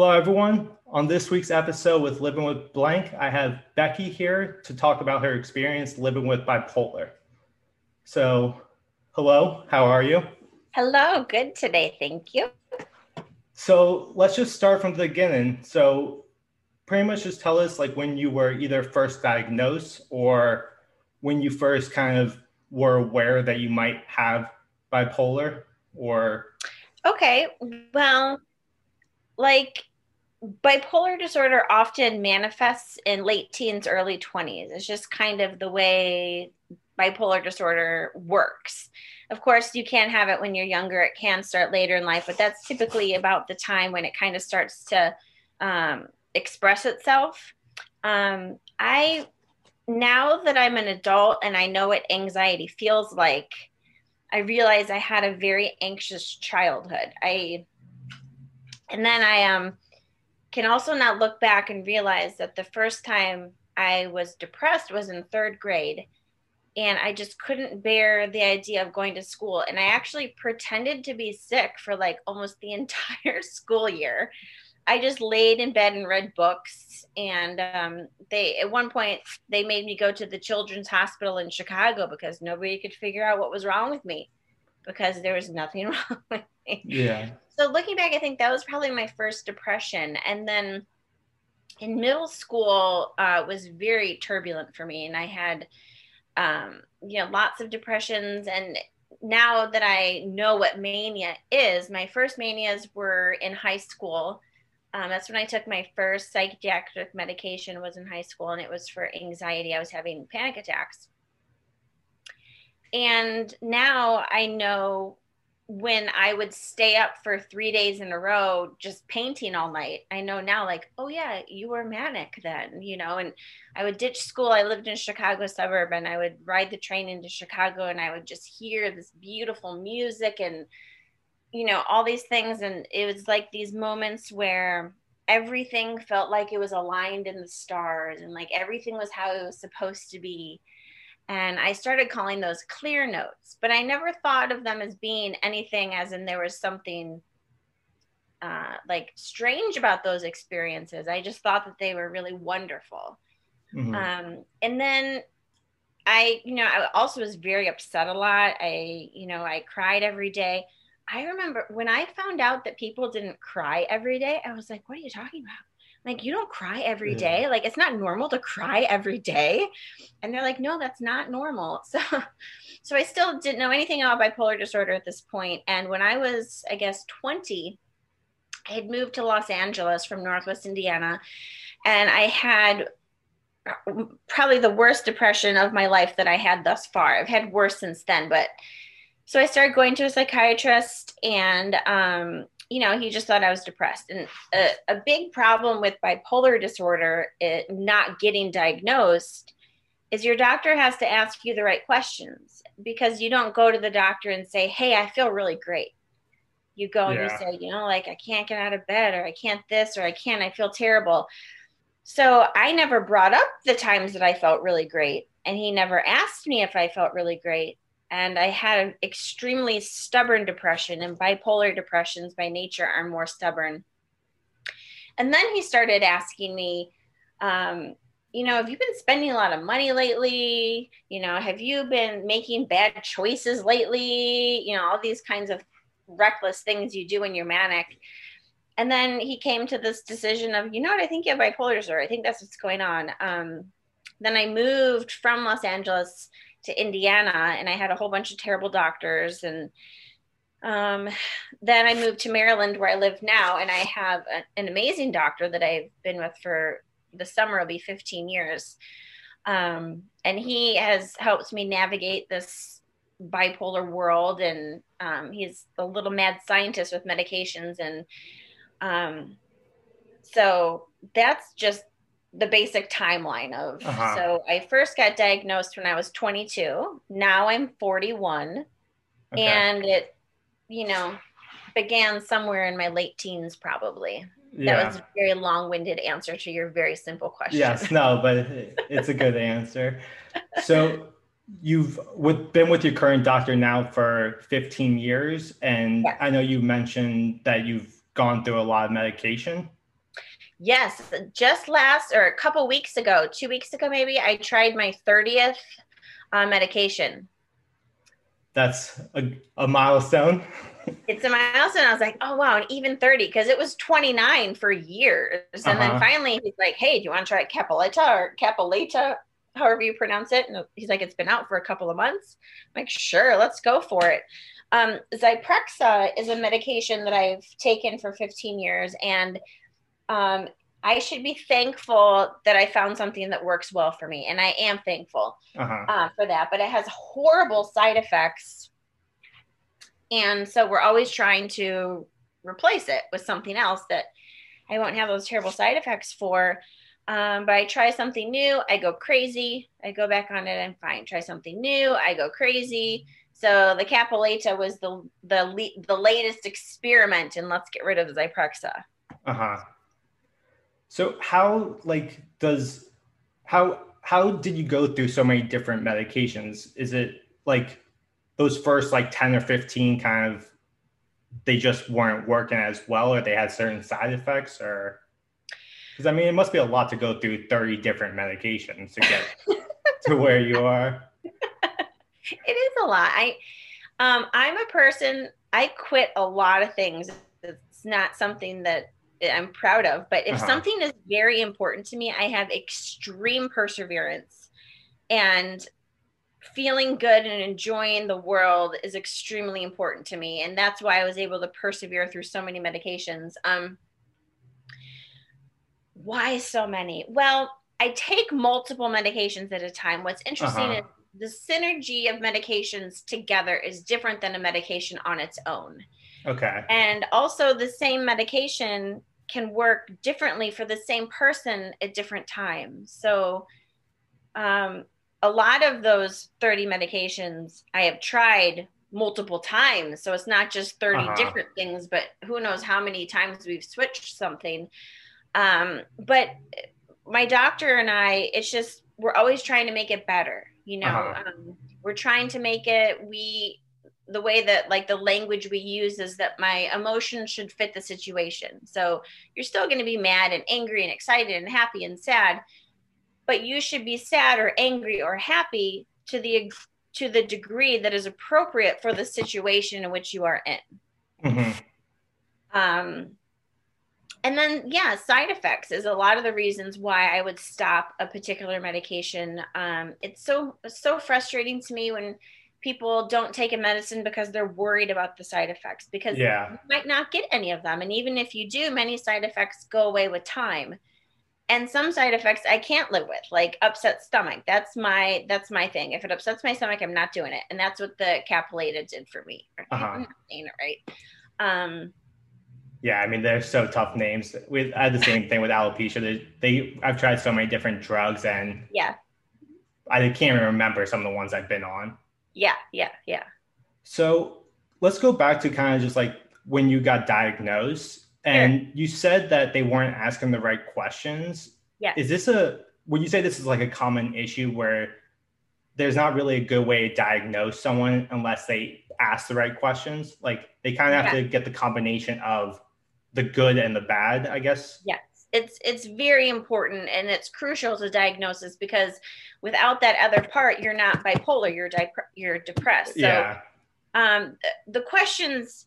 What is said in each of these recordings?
Hello, everyone. On this week's episode with Living with Blank, I have Becky here to talk about her experience living with bipolar. So, hello, how are you? Hello, good today. Thank you. So, let's just start from the beginning. So, pretty much just tell us like when you were either first diagnosed or when you first kind of were aware that you might have bipolar or Okay, well, like bipolar disorder often manifests in late teens, early 20s. It's just kind of the way bipolar disorder works. Of course, you can have it when you're younger, it can start later in life, but that's typically about the time when it kind of starts to um, express itself. Um, I, now that I'm an adult and I know what anxiety feels like, I realized I had a very anxious childhood. I and then I um can also now look back and realize that the first time I was depressed was in 3rd grade and I just couldn't bear the idea of going to school and I actually pretended to be sick for like almost the entire school year. I just laid in bed and read books. And um, they, at one point, they made me go to the Children's Hospital in Chicago because nobody could figure out what was wrong with me because there was nothing wrong with. Yeah. So looking back, I think that was probably my first depression. And then in middle school uh, was very turbulent for me. And I had, um, you know, lots of depressions. And now that I know what mania is, my first manias were in high school um, that's when I took my first psychiatric medication was in high school and it was for anxiety. I was having panic attacks. And now I know when I would stay up for three days in a row just painting all night, I know now, like, oh, yeah, you were manic then, you know. And I would ditch school. I lived in Chicago suburb and I would ride the train into Chicago and I would just hear this beautiful music and you know all these things and it was like these moments where everything felt like it was aligned in the stars and like everything was how it was supposed to be and i started calling those clear notes but i never thought of them as being anything as in there was something uh, like strange about those experiences i just thought that they were really wonderful mm-hmm. um, and then i you know i also was very upset a lot i you know i cried every day I remember when I found out that people didn't cry every day, I was like, what are you talking about? Like, you don't cry every day. Like, it's not normal to cry every day. And they're like, no, that's not normal. So, so I still didn't know anything about bipolar disorder at this point. And when I was, I guess, 20, I had moved to Los Angeles from Northwest Indiana. And I had uh, probably the worst depression of my life that I had thus far. I've had worse since then, but so I started going to a psychiatrist, and um, you know, he just thought I was depressed. And a, a big problem with bipolar disorder, it, not getting diagnosed, is your doctor has to ask you the right questions because you don't go to the doctor and say, "Hey, I feel really great." You go and you say, you know, like I can't get out of bed, or I can't this, or I can't, I feel terrible. So I never brought up the times that I felt really great, and he never asked me if I felt really great and I had an extremely stubborn depression, and bipolar depressions by nature are more stubborn. And then he started asking me, um, you know, have you been spending a lot of money lately? You know, have you been making bad choices lately? You know, all these kinds of reckless things you do when you're manic. And then he came to this decision of, you know what, I think you have bipolar disorder. I think that's what's going on. Um, then I moved from Los Angeles to Indiana and I had a whole bunch of terrible doctors and um, then I moved to Maryland where I live now and I have a, an amazing doctor that I've been with for the summer will be 15 years. Um, and he has helped me navigate this bipolar world and um, he's a little mad scientist with medications and um, so that's just the basic timeline of uh-huh. so I first got diagnosed when I was 22. Now I'm 41. Okay. And it, you know, began somewhere in my late teens, probably. Yeah. That was a very long winded answer to your very simple question. Yes, no, but it's a good answer. So you've with, been with your current doctor now for 15 years. And I know you mentioned that you've gone through a lot of medication. Yes, just last or a couple weeks ago, two weeks ago maybe, I tried my 30th uh, medication. That's a, a milestone. it's a milestone. I was like, oh wow, and even 30, because it was 29 for years. And uh-huh. then finally he's like, hey, do you want to try Capileta or Capileta, however you pronounce it? And he's like, it's been out for a couple of months. I'm like, sure, let's go for it. Um, Zyprexa is a medication that I've taken for 15 years, and um, I should be thankful that I found something that works well for me, and I am thankful uh-huh. uh, for that. But it has horrible side effects, and so we're always trying to replace it with something else that I won't have those terrible side effects for. Um, but I try something new, I go crazy. I go back on it, I'm fine. Try something new, I go crazy. So the Capileta was the the the latest experiment, and let's get rid of the Zyprexa. Uh huh. So how like does how how did you go through so many different medications? Is it like those first like 10 or 15 kind of they just weren't working as well or they had certain side effects or because I mean it must be a lot to go through 30 different medications to get to where you are. It is a lot. I um I'm a person I quit a lot of things. It's not something that I'm proud of. But if uh-huh. something is very important to me, I have extreme perseverance and feeling good and enjoying the world is extremely important to me. And that's why I was able to persevere through so many medications. Um, why so many? Well, I take multiple medications at a time. What's interesting uh-huh. is the synergy of medications together is different than a medication on its own. Okay. And also, the same medication can work differently for the same person at different times. So, um, a lot of those 30 medications I have tried multiple times. So it's not just 30 uh-huh. different things, but who knows how many times we've switched something. Um, but my doctor and I, it's just, we're always trying to make it better. You know, uh-huh. um, we're trying to make it, we, the way that like the language we use is that my emotions should fit the situation. So you're still going to be mad and angry and excited and happy and sad, but you should be sad or angry or happy to the to the degree that is appropriate for the situation in which you are in. Mm-hmm. Um, and then yeah, side effects is a lot of the reasons why I would stop a particular medication. Um, it's so so frustrating to me when people don't take a medicine because they're worried about the side effects because yeah. you might not get any of them. And even if you do many side effects go away with time. And some side effects i can't live with like upset stomach. That's my that's my thing. If it upsets my stomach i'm not doing it. And that's what the capileta did for me. Uh-huh. i'm not saying it right. Um yeah, I mean they're so tough names. With I had the same thing with alopecia. They, they I've tried so many different drugs and yeah, I can't even remember some of the ones I've been on. Yeah, yeah, yeah. So let's go back to kind of just like when you got diagnosed and sure. you said that they weren't asking the right questions. Yeah. Is this a, would you say this is like a common issue where there's not really a good way to diagnose someone unless they ask the right questions? Like they kind of have yeah. to get the combination of the good and the bad, I guess. Yes. it's it's very important and it's crucial to diagnosis because without that other part you're not bipolar you're di- you're depressed so yeah. um the questions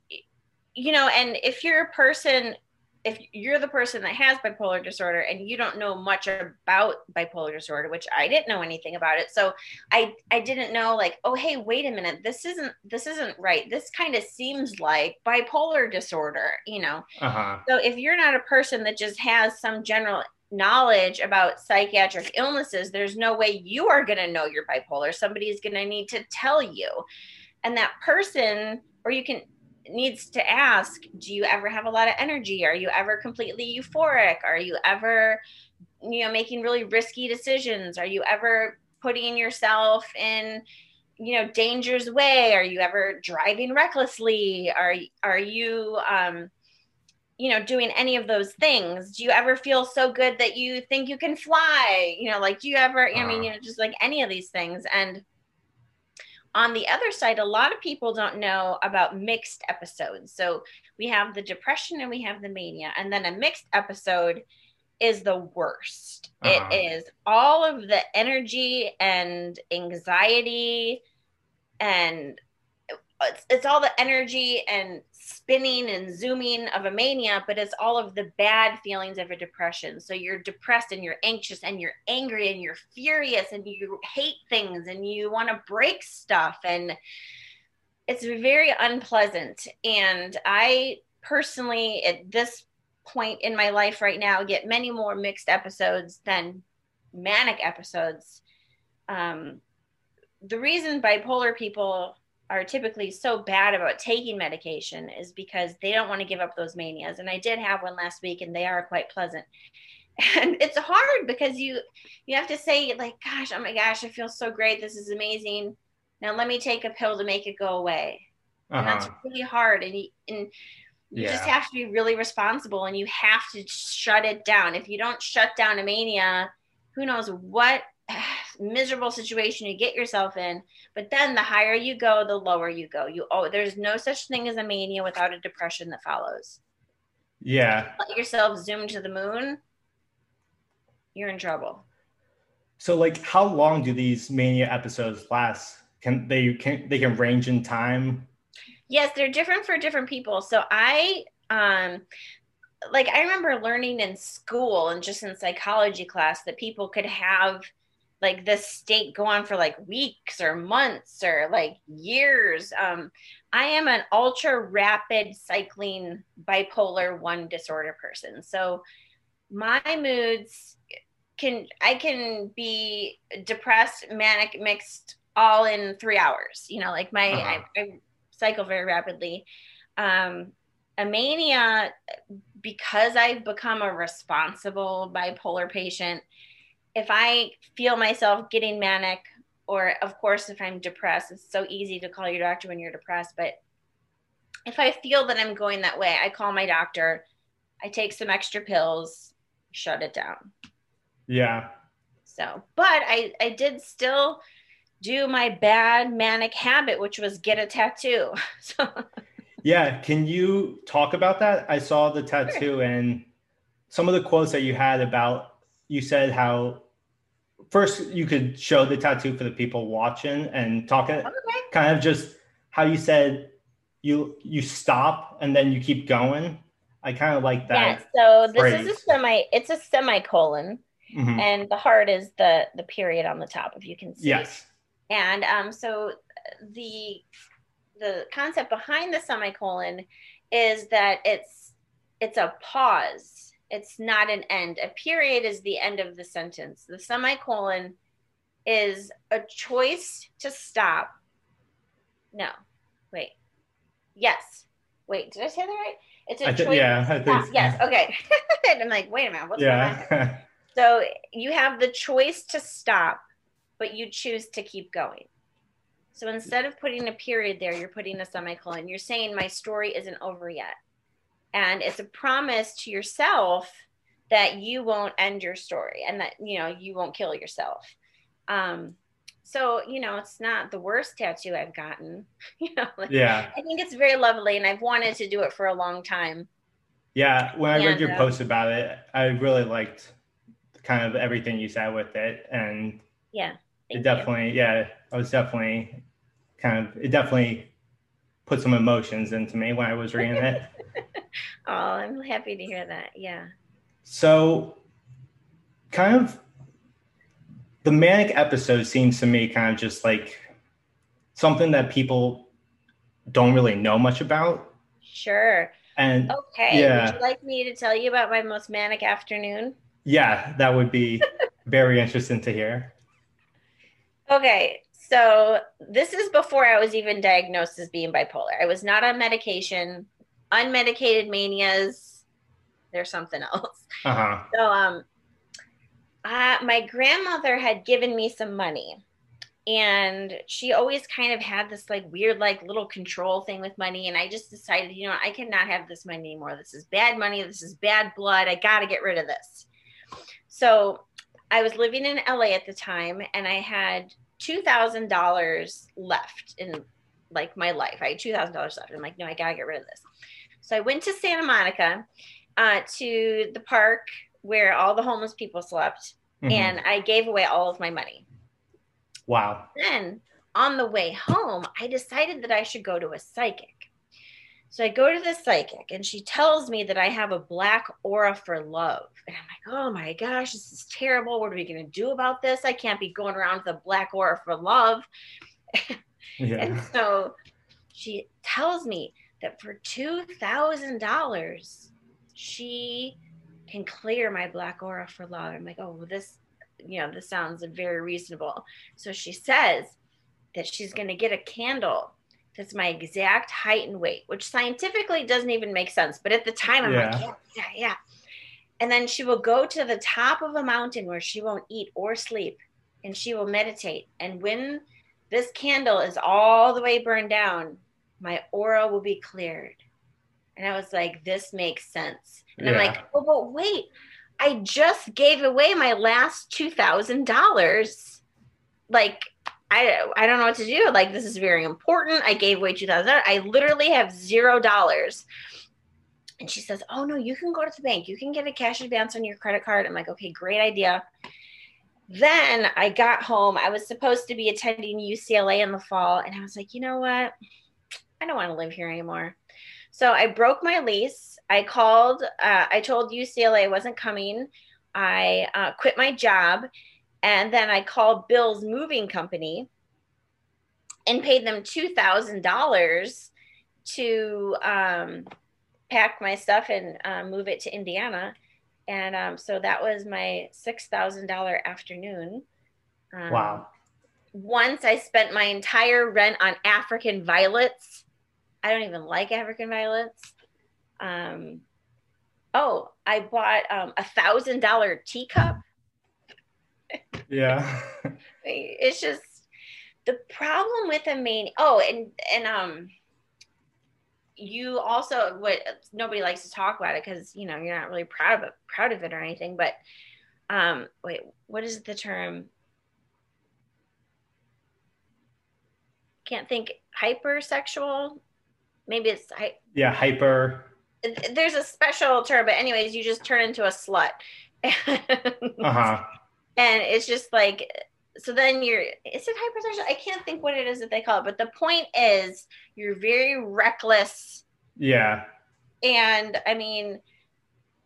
you know and if you're a person if you're the person that has bipolar disorder and you don't know much about bipolar disorder which i didn't know anything about it so i i didn't know like oh hey wait a minute this isn't this isn't right. This kind of seems like bipolar disorder you know? Uh-huh. so if you're not a person that just has some general knowledge about psychiatric illnesses there's no way you are going to know you're bipolar. Somebody is going to need to tell you. And that person or you can needs to ask do you ever have a lot of energy? Are you ever completely euphoric? Are you ever you know making really risky decisions? Are you ever putting yourself in you know danger's way? Are you ever driving recklessly? Are are you um you know doing any of those things? Do you ever feel so good that you think you can fly? You know like do you ever i mean uh. you know just like any of these things. And on the other side, a lot of people don't know about mixed episodes. So we have the depression and we have the mania. And then a mixed episode is the worst. Uh-huh. It is all of the energy and anxiety and it's, it's all the energy and spinning and zooming of a mania, but it's all of the bad feelings of a depression. So you're depressed and you're anxious and you're angry and you're furious and you hate things and you want to break stuff. And it's very unpleasant. And I personally, at this point in my life right now, get many more mixed episodes than manic episodes. Um, the reason bipolar people are typically so bad about taking medication is because they don't want to give up those manias. And I did have one last week and they are quite pleasant. And it's hard because you you have to say like gosh, oh my gosh, I feel so great. This is amazing. Now let me take a pill to make it go away. Uh-huh. And that's uh-huh. really hard and you, and you yeah. just have to be really responsible and you have to shut it down. If you don't shut down a mania, who knows what miserable situation you get yourself in. But then the higher you go, the lower you go. You oh, there's no such thing as a mania without a depression that follows. Yeah. Let yourself zoom to the moon. You're in trouble. So, like, how long do these mania episodes last? Can they can they can range in time? Yes, they're different for different people. So I um like I remember learning in school and just in psychology class that people could have like this state go on for like weeks or months or like years. Um, I am an ultra rapid cycling bipolar one disorder person. So my moods can, I can be depressed, manic, mixed all in three hours. You know, like my, uh-huh. I, I, cycle very rapidly. Um, a mania, because I've become a responsible bipolar patient, if I feel myself getting manic, or of course, if I'm depressed, it's so easy to call your doctor when you're depressed. But if I feel that I'm going that way, I call my doctor, I take some extra pills, shut it down. Yeah. So, but I, I did still do my bad manic habit, which was get a tattoo. so, yeah. Can you talk about that? I saw the tattoo sure. and some of the quotes that you had about you said how first you could show the tattoo for the people watching and talking okay. kind of just how you said you you stop and then you keep going. I kind of like that yeah so this is a semi it's a semicolon mm-hmm. and the heart is the the period on the top if you can see. Yes. And um so the the concept behind the semicolon is that it's it's a pause it's not an end. A period is the end of the sentence. The semicolon is a choice to stop. No, wait. Yes. Wait, did I say that right? It's a I th- choice. Yeah, I think. Yes. Okay. I'm like, wait a minute. What's yeah. going on? so you have the choice to stop, but you choose to keep going. So instead of putting a period there, you're putting a semicolon. You're saying my story isn't over yet and it's a promise to yourself that you won't end your story and that you know you won't kill yourself. Um so you know it's not the worst tattoo i've gotten you know like, yeah. I think it's very lovely and i've wanted to do it for a long time. Yeah when i and, read your uh, post about it i really liked kind of everything you said with it and yeah it definitely you. yeah i was definitely kind of it definitely put some emotions into me when i was reading it oh, I'm happy to hear that. Yeah. So, kind of the manic episode seems to me kind of just like something that people don't really know much about. Sure. And okay, yeah. would you like me to tell you about my most manic afternoon? Yeah, that would be very interesting to hear. Okay, so this is before I was even diagnosed as being bipolar. I was not on medication unmedicated manias, there's something else. Uh-huh. So um uh, my grandmother had given me some money and she always kind of had this like weird like little control thing with money and i just decided you know i cannot have this money anymore this is bad money this is bad blood i gotta get rid of this so i was living in la at the time and i had $2000 left in like my life i had $2000 left i'm like no i gotta get rid of this so I went to Santa Monica uh, to the park where all the homeless people slept, mm-hmm. and I gave away all of my money. Wow. Then on the way home, I decided that I should go to a psychic. So I go to the psychic and she tells me that I have a black aura for love. And I'm like, oh my gosh, this is terrible. What are we going to do about this? I can't be going around with a black aura for love. Yeah. and so she tells me that for $2,000, she can clear my black aura for love. I'm like, oh, well, this, you know, this sounds very reasonable. So she says that she's going to get a candle that's my exact height and weight, which scientifically doesn't even make sense. But at the time, I'm yeah. like, yeah, yeah, yeah. And then she will go to the top of a mountain where she won't eat or sleep and she will meditate. And when this candle is all the way burned down, my aura will be cleared. And I was like, this makes sense. And yeah. I'm like, oh, but wait, I just gave away my last $2,000. Like, I, I don't know what to do. Like, this is very important. I gave away 2000 I literally have zero dollars. And she says, Oh, no, you can go to the bank. You can get a cash advance on your credit card. I'm like, Okay, great idea. Then I got home. I was supposed to be attending UCLA in the fall. And I was like, You know what? I don't want to live here anymore. So I broke my lease. I called, uh, I told UCLA I wasn't coming. I uh, quit my job and then I called Bill's moving company and paid them $2,000 to um, pack my stuff and uh, move it to Indiana. And um, so that was my $6,000 afternoon. Um, wow. Once I spent my entire rent on African violets. I don't even like African violets. Um, oh, I bought um, a thousand dollar teacup yeah. it's just the problem with a main oh and and um you also what nobody likes to talk about it because you know you're not really proud of it proud of it or anything but um wait what is the term? Can't think hypersexual? Maybe it's hy- yeah hyper. There's a special term but anyways you just turn into a slut. Uh-huh and it's just like so then you're is it hypersexual? I can't think what it is that they call it but the point is you're very reckless. Yeah. And i mean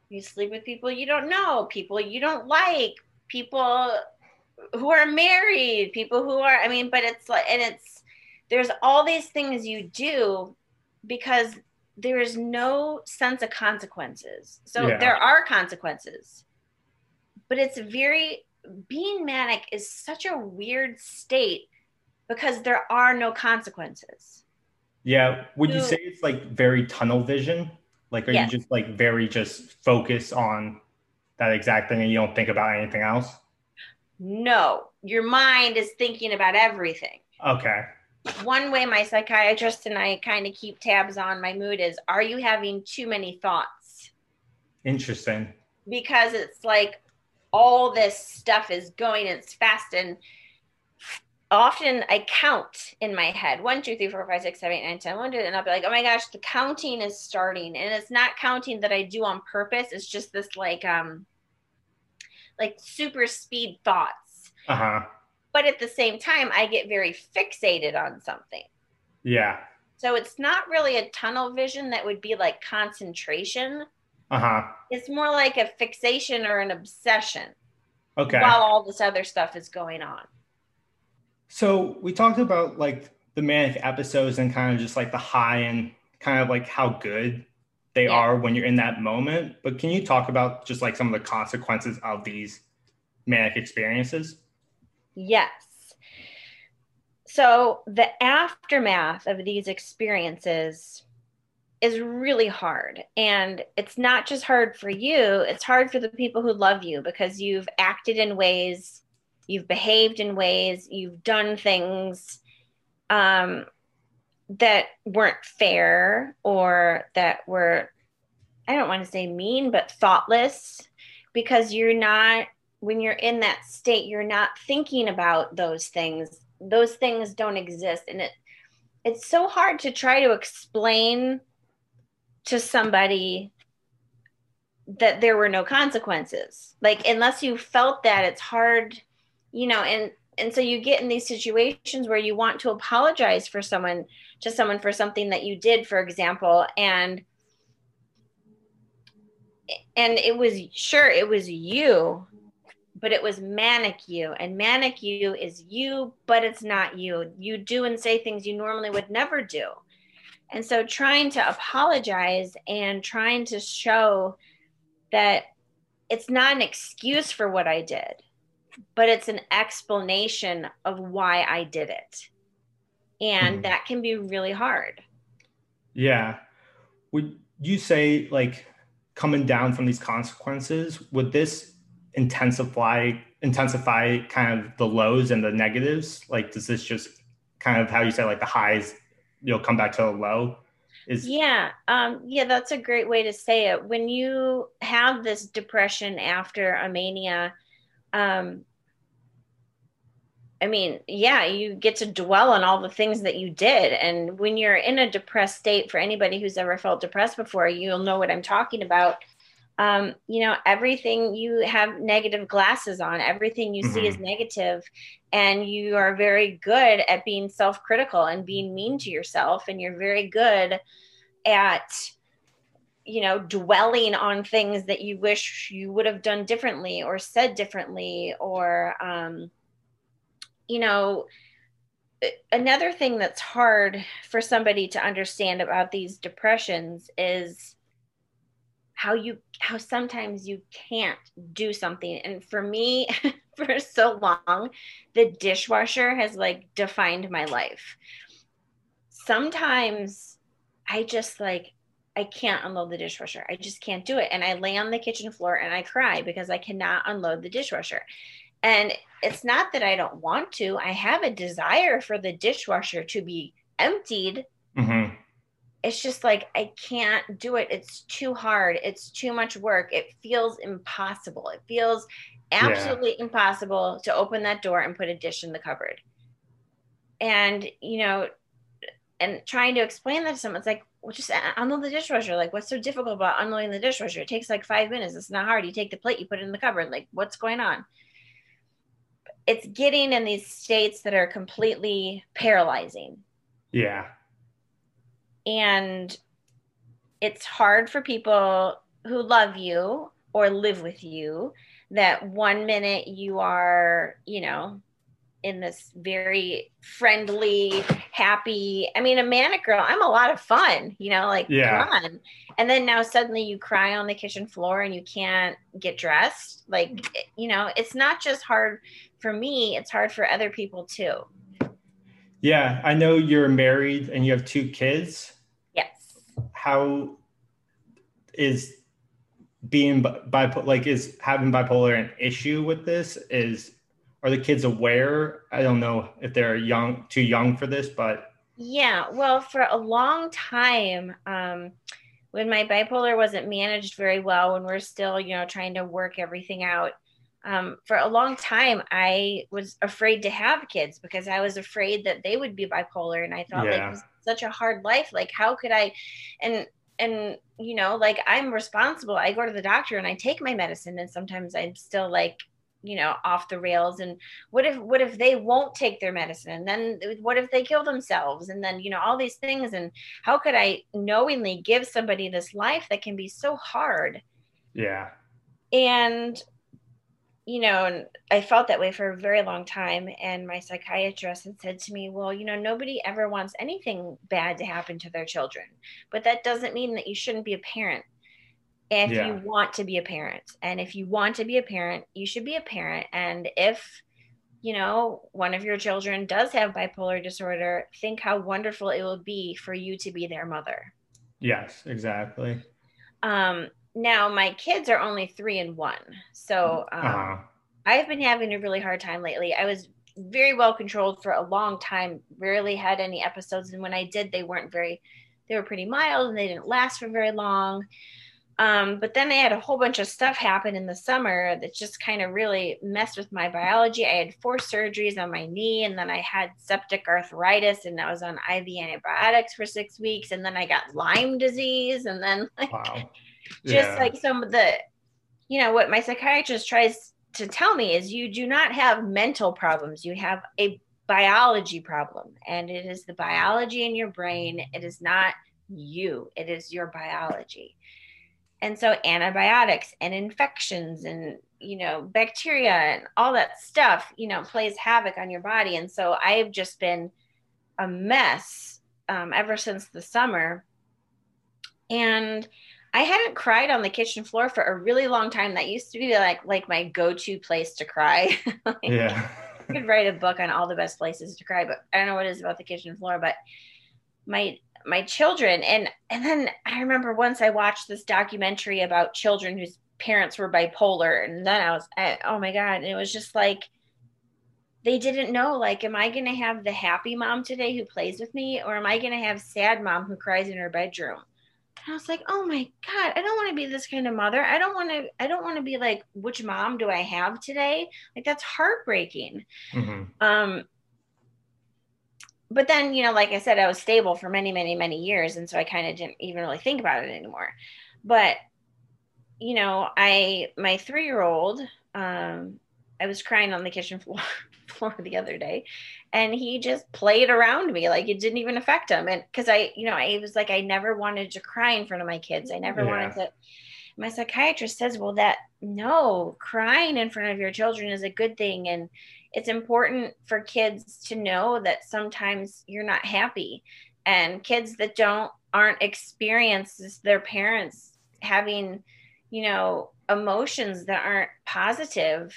you sleep with people you don't know people you don't like people who are married people who are i mean but it's like and it's there's all these things you do because there is no sense of consequences. So yeah. there are consequences but it's very being manic is such a weird state because there are no consequences. Yeah. Would you say it's like very tunnel vision? Like, are yes. you just like very just focused on that exact thing and you don't think about anything else? No, your mind is thinking about everything. Okay. One way my psychiatrist and I kind of keep tabs on my mood is are you having too many thoughts? Interesting. Because it's like, all this stuff is going and it's fast and often I count in my head one, two, three, four, five, six, seven, eight, nine, ten, one, two, and I'll be like, oh my gosh, the counting is starting. And it's not counting that I do on purpose. It's just this like um like super speed thoughts. Uh-huh. But at the same time, I get very fixated on something. Yeah. So it's not really a tunnel vision that would be like concentration. Uh-huh. It's more like a fixation or an obsession. Okay. While all this other stuff is going on. So we talked about like the manic episodes and kind of just like the high and kind of like how good they yeah. are when you're in that moment. But can you talk about just like some of the consequences of these manic experiences? Yes. So the aftermath of these experiences is really hard. And it's not just hard for you, it's hard for the people who love you because you've acted in ways, you've behaved in ways, you've done things um, that weren't fair or that were, I don't want to say mean, but thoughtless because you're not, when you're in that state, you're not thinking about those things. Those things don't exist. And it, it's so hard to try to explain to somebody that there were no consequences. Like unless you felt that it's hard, you know, and and so you get in these situations where you want to apologize for someone to someone for something that you did, for example, and and it was sure it was you but it was manic you and manic you is you but it's not you you do and say things you normally would never do and so trying to apologize and trying to show that it's not an excuse for what I did, but it's an explanation of why I did it. And mm. that can be really hard. Yeah. Would you say, like, coming down from these consequences, would this intensify intensify kind of the lows and the negatives? Like, does this just kind of how you say like the highs you'll come back to a low is yeah um yeah that's a great way to say it when you have this depression after a mania um I mean, yeah, you get to dwell on all the things that you did. And when you're in a depressed state, for anybody who's ever felt depressed before, you'll know what I'm talking about. Um, you know, everything you have negative glasses on, everything you mm-hmm. see is negative and you are very good at being self-critical and being mean to yourself and you're very good at you know dwelling on things that you wish you would have done differently or said differently or um, you know another thing that's hard for somebody to understand about these depressions is how you how sometimes you can't do something. And for me for so long the dishwasher has like defined my life. Sometimes i just like i can't unload the dishwasher. I just can't do it. And i lay on the kitchen floor and i cry because i cannot unload the dishwasher. And it's not that i don't want to. I have a desire for the dishwasher to be emptied mm-hmm it's just like I can't do it. It's too hard. It's too much work. It feels impossible. It feels absolutely yeah. impossible to open that door and put a dish in the cupboard. And, you know, and trying to explain that to someone, it's like, well, just unload the dishwasher. Like, what's so difficult about unloading the dishwasher? It takes like five minutes. It's not hard. You take the plate, you put it in the cupboard. Like, what's going on? It's getting in these states that are completely paralyzing. Yeah and it's hard for people who love you or live with you that one minute you are, you know, in this very friendly, happy. I mean, a manic girl, I'm a lot of fun, you know, like yeah. come on. And then now suddenly you cry on the kitchen floor and you can't get dressed. Like, you know, it's not just hard for me, it's hard for other people too. Yeah, I know you're married and you have two kids how is being bipolar like is having bipolar an issue with this is are the kids aware? I don't know if they're young too young for this but yeah well for a long time um when my bipolar wasn't managed very well when we're still you know trying to work everything out um, for a long time i was afraid to have kids because i was afraid that they would be bipolar and i thought yeah. like such a hard life. Like how could i and and you know like i'm responsible. I go to the doctor and i take my medicine and sometimes i'm still like you know off the rails. And what if what if they won't take their medicine? And then what if they kill themselves? And then you know all these things. And how could i knowingly give somebody this life that can be so hard? Yeah. And you know, and I felt that way for a very long time. And my psychiatrist had said to me, Well, you know, nobody ever wants anything bad to happen to their children, but that doesn't mean that you shouldn't be a parent if yeah. you want to be a parent. And if you want to be a parent, you should be a parent. And if, you know, one of your children does have bipolar disorder, think how wonderful it will be for you to be their mother. Yes, exactly. Um, now my kids are only three and one so um, uh-huh. i've been having a really hard time lately i was very well controlled for a long time rarely had any episodes and when i did they weren't very they were pretty mild and they didn't last for very long um, but then I had a whole bunch of stuff happen in the summer that just kind of really messed with my biology. I had four surgeries on my knee, and then I had septic arthritis, and I was on IV antibiotics for six weeks, and then I got Lyme disease, and then like, wow just yeah. like some of the you know what my psychiatrist tries to tell me is you do not have mental problems. You have a biology problem and it is the biology in your brain. It is not you. It is your biology. And so antibiotics and infections and you know bacteria and all that stuff you know plays havoc on your body. And so i have just been a mess um, ever since the summer. And i hadn't cried on the kitchen floor for a really long time that used to be like like my go-to place to cry like, yeah I could write a book on all the best places to cry, but I don't know what it is about the kitchen floor. But my my children and and then I remember once I watched this documentary about children whose parents were bipolar, and then I was I, oh my god, and it was just like they didn't know like am I going to have the happy mom today who plays with me, or am I going to have sad mom who cries in her bedroom? And I was like, oh my God, I don't want to be this kind of mother. I don't want to, I don't want to be like, which mom do I have today? Like that's heartbreaking. Mm-hmm. Um, but then, you know, like I said, I was stable for many, many, many years. And so I kind of didn't even really think about it anymore. But, you know, I, my three year old, um, I was crying on the kitchen floor floor the other day and he just played around me like it didn't even affect him. And because i you know i was like i never wanted to cry in front of my kids. I never yeah. wanted to my psychiatrist says well that no crying in front of your children is a good thing and it's important for kids to know that sometimes you're not happy. And kids that don't aren't experiences their parents having you know emotions that aren't positive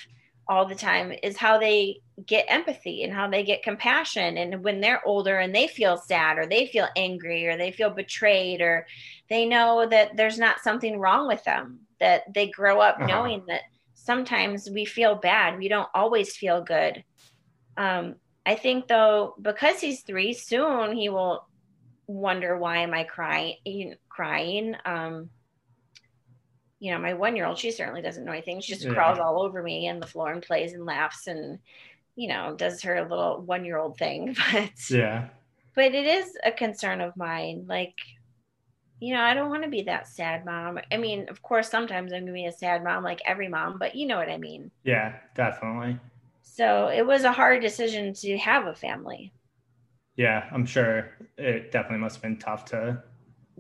all the time is how they get empathy and how they get compassion. And when they're older and they feel sad or they feel angry or they feel betrayed or they know that there's not something wrong with them that they grow up uh-huh. knowing that sometimes we feel bad. We don't always feel good. Um, i think though because he's three soon he will wonder why am i crying crying? Um, you know, my one year old, she certainly doesn't know anything. She just yeah. crawls all over me and the floor and plays and laughs and, you know, does her little one year old thing. But yeah, but it is a concern of mine. Like, you know, I don't want to be that sad mom. I mean, of course, sometimes I'm going to be a sad mom, like every mom, but you know what I mean. Yeah, definitely. So it was a hard decision to have a family. Yeah, I'm sure it definitely must have been tough to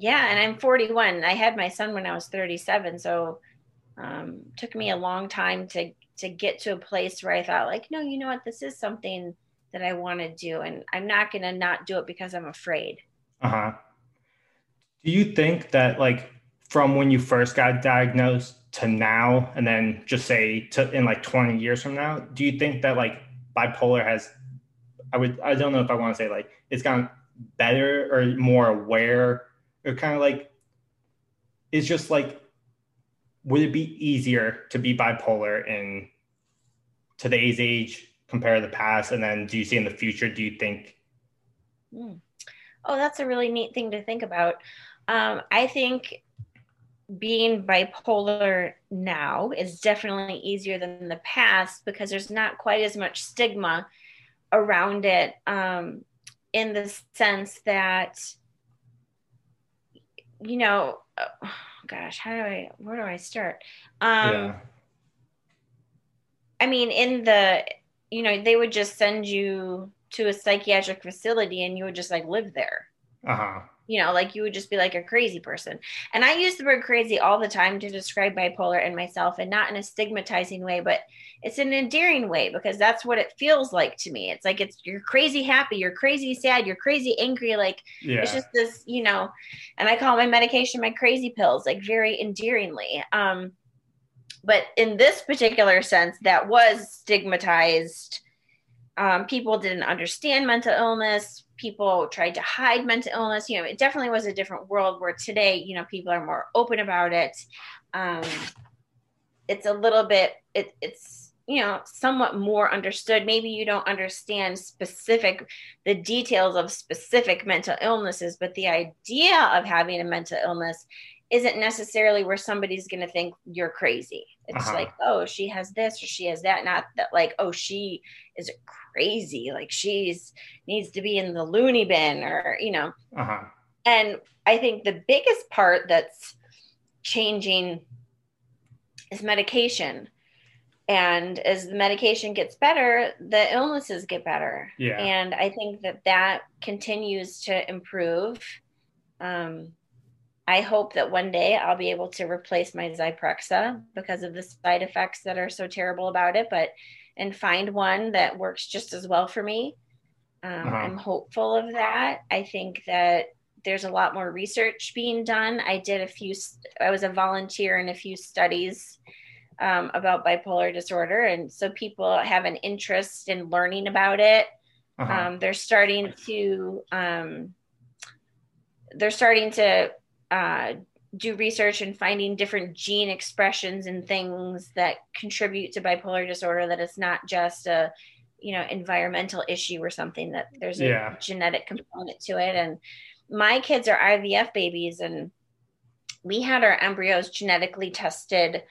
yeah and i'm 41 i had my son when i was 37 so um, took me a long time to to get to a place where i thought like no you know what? This is something that i want to do and i'm not going to not do it because i'm afraid. Uh-huh. Do you think that like from when you first got diagnosed to now and then just say to in like 20 years from now do you think that like bipolar has i would i don't know if i want to say like it's gotten better or more aware or kind of like it's just like would it be easier to be bipolar in today's age compared to the past and then do you see in the future do you think mm. oh that's a really neat thing to think about um, i think being bipolar now is definitely easier than the past because there's not quite as much stigma around it um, in the sense that you know, oh, gosh, how do I, where do I start? Um, yeah. I mean, in the, you know, they would just send you to a psychiatric facility and you would just like live there. Uh huh you know, like you would just be like a crazy person. And I use the word crazy all the time to describe bipolar and myself, and not in a stigmatizing way, but it's an endearing way because that's what it feels like to me. It's like it's you're crazy happy, you're crazy sad, you're crazy angry. Like yeah. it's just this, you know, and I call my medication my crazy pills, like very endearingly. Um, but in this particular sense, that was stigmatized. Um, people didn't understand mental illness people tried to hide mental illness you know it definitely was a different world where today you know people are more open about it um, it's a little bit it, it's you know somewhat more understood maybe you don't understand specific the details of specific mental illnesses but the idea of having a mental illness isn't necessarily where somebody's going to think you're crazy. It's uh-huh. like, oh, she has this or she has that. Not that like, oh, she is crazy. Like she's needs to be in the loony bin or, you know. Uh-huh. And I think the biggest part that's changing is medication and as the medication gets better the illnesses get better yeah and i think that that continues to improve um, i hope that one day i'll be able to replace my zyprexa because of the side effects that are so terrible about it but and find one that works just as well for me um, uh-huh. i'm hopeful of that i think that there's a lot more research being done i did a few i was a volunteer in a few studies um, about bipolar disorder. And so people have an interest in learning about it. Uh-huh. Um, they're starting to um, they're starting to uh, do research and finding different gene expressions and things that contribute to bipolar disorder. That it's not just a you know environmental issue or something. That there's a yeah. genetic component to it. And my kids are IVF babies, and we had our embryos genetically tested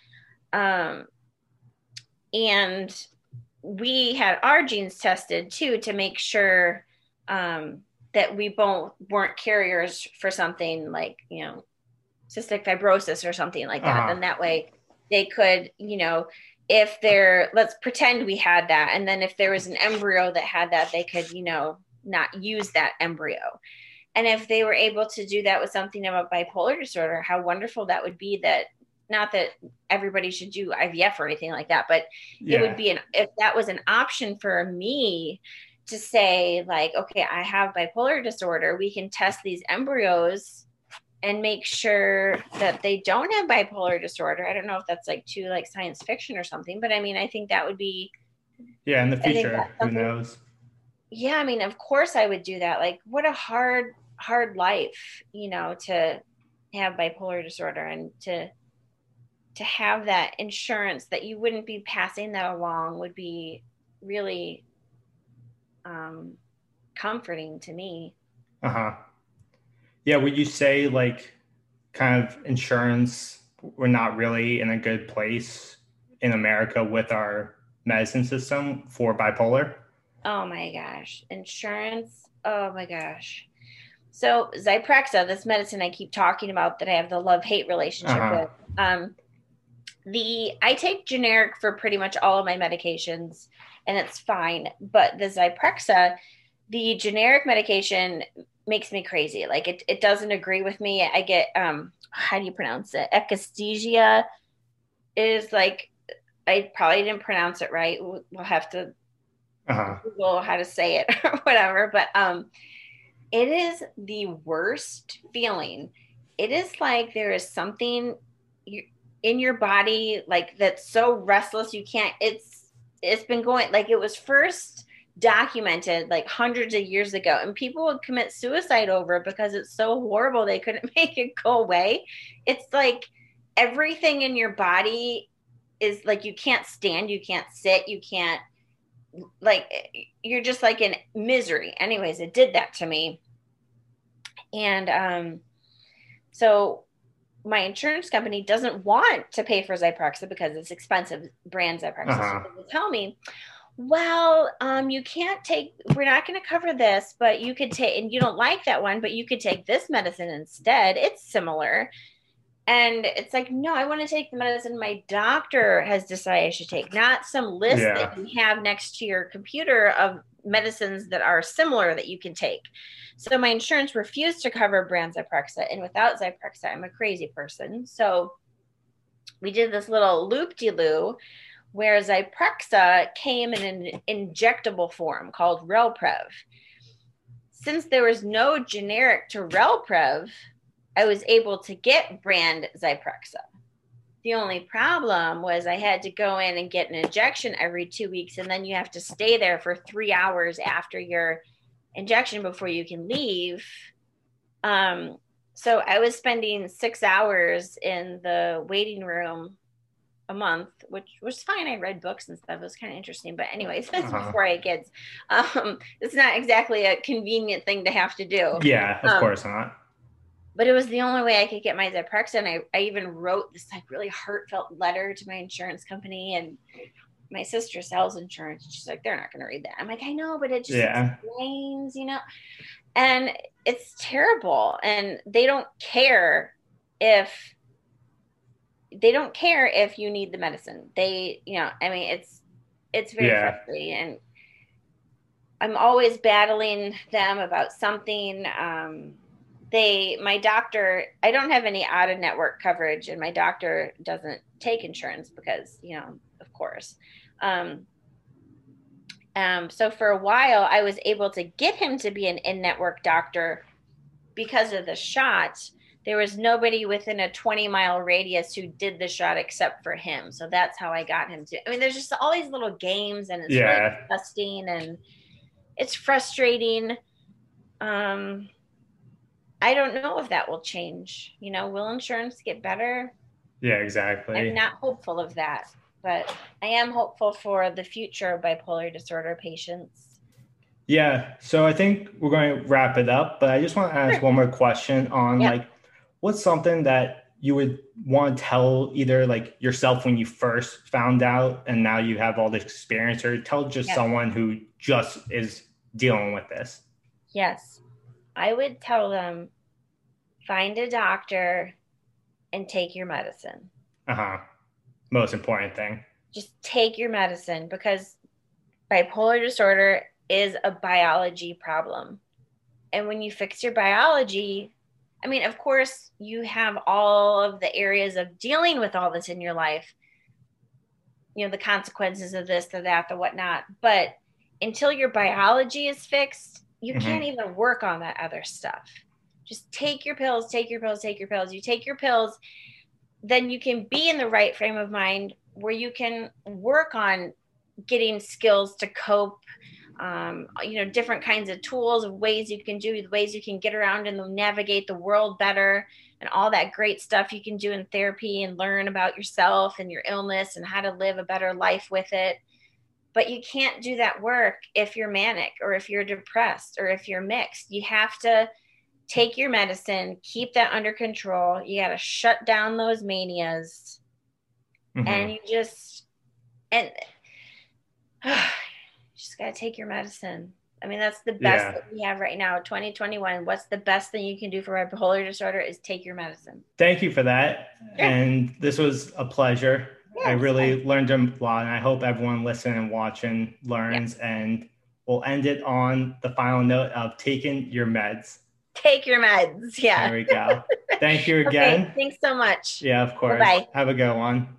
um, and we had our genes tested too to make sure um, that we both weren't carriers for something like, you know, cystic fibrosis or something like that. Uh-huh. And that way they could, you know, if they're, let's pretend we had that. And then if there was an embryo that had that, they could, you know, not use that embryo. And if they were able to do that with something about bipolar disorder, how wonderful that would be that not that everybody should do IVF or anything like that, but yeah. it would be an if that was an option for me to say like, okay, I have bipolar disorder, we can test these embryos and make sure that they don't have bipolar disorder. I don't know if that's like too like science fiction or something, but I mean, I think that would be yeah, in the future, who knows? Yeah, I mean, of course I would do that. Like what a hard hard life, you know, to have bipolar disorder and to to have that insurance that you wouldn't be passing that along would be really um, comforting to me. Uh huh. Yeah. Would you say like kind of insurance? We're not really in a good place in America with our medicine system for bipolar. Oh my gosh, insurance. Oh my gosh. So Zyprexa, this medicine I keep talking about that I have the love hate relationship uh-huh. with. Um, the I take generic for pretty much all of my medications and it's fine. But the Zyprexa, the generic medication makes me crazy. Like it, it doesn't agree with me. I get um how do you pronounce it? Echystegia is like I probably didn't pronounce it right. We'll, we'll have to uh-huh. Google how to say it or whatever. But um it is the worst feeling. It is like there is something in your body like that's so restless you can't it's it's been going like it was first documented like hundreds of years ago and people would commit suicide over it because it's so horrible they couldn't make it go away it's like everything in your body is like you can't stand you can't sit you can't like you're just like in misery anyways it did that to me and um so my insurance company doesn't want to pay for Zyprexa because it's expensive brand Zyprexa. Uh-huh. So they tell me, well, um, you can't take, we're not going to cover this, but you could take, and you don't like that one, but you could take this medicine instead. It's similar. And it's like, no, I want to take the medicine my doctor has decided I should take, not some list yeah. that you have next to your computer of medicines that are similar that you can take. So my insurance refused to cover brand Zyprexa, and without Zyprexa, I'm a crazy person. So we did this little loop de loo where Zyprexa came in an injectable form called Relprevv. Since there was no generic to Relprevv, I was able to get brand Zyprexa. The only problem was I had to go in and get an injection every two weeks, and then you have to stay there for three hours after your injection before you can leave. Um, so I was spending six hours in the waiting room a month, which was fine. I read books and stuff. It was kind of interesting. But anyways, that's uh-huh. before I had kids. Um, it's not exactly a convenient thing to have to do. Yeah, of um, course not. But it was the only way I could get my Zyprexa. And I, I even wrote this like really heartfelt letter to my insurance company and my sister sells insurance. She's like, they're not going to read that. I'm like, I know, but it just yeah. explains, you know, and it's terrible. And they don't care if they don't care if you need the medicine. They, you know, I mean, it's it's very Yeah. frustrating, and I'm always battling them about something. Um, they, my doctor, I don't have any out of network coverage, and my doctor doesn't take insurance because, you know, of course. Um, um, so for a while, I was able to get him to be an in network doctor because of the shot. There was nobody within a 20 mile radius who did the shot except for him. So that's how I got him to. I mean, there's just all these little games, and it's really Yeah. disgusting and it's frustrating. Um, I don't know if that will change. You know, will insurance get better? Yeah, exactly. I'm not hopeful of that, but I am hopeful for the future of bipolar disorder patients. Yeah, so I think we're going to wrap it up, but I just want to ask Sure. one more question on like what's something that you would want to tell either like yourself when you first found out and now you have all this experience or tell just Yeah. someone who just is dealing with this. Yes, I would tell them find a doctor and take your medicine. Uh-huh. Most important thing. Just take your medicine because bipolar disorder is a biology problem. And when you fix your biology, I mean, of course, you have all of the areas of dealing with all this in your life, you know, the consequences of this, the that, the whatnot. But until your biology is fixed, you Mhm. can't even work on that other stuff. Just take your pills, take your pills, take your pills. You take your pills, then you can be in the right frame of mind where you can work on getting skills to cope um, you know different kinds of tools of ways you can do ways you can get around and navigate the world better and all that great stuff you can do in therapy and learn about yourself and your illness and how to live a better life with it. But you can't do that work if you're manic or if you're depressed or if you're mixed. You have to take your medicine keep that under control. You got to shut down those manias. Mhm. and you just and just gotta take your medicine. I mean, that's the best Yeah. that we have right now, 2021. What's the best thing you can do for bipolar disorder is take your medicine. Thank you for that. Sure. And this was a pleasure. Yeah, I really learned a lot, and I hope everyone listening and watching learns. And we'll end it on the final note of taking your meds. Take your meds. Yeah. There we go. Thank you Okay, again. thanks so much. Yeah, of course. Bye-bye. Have a good one.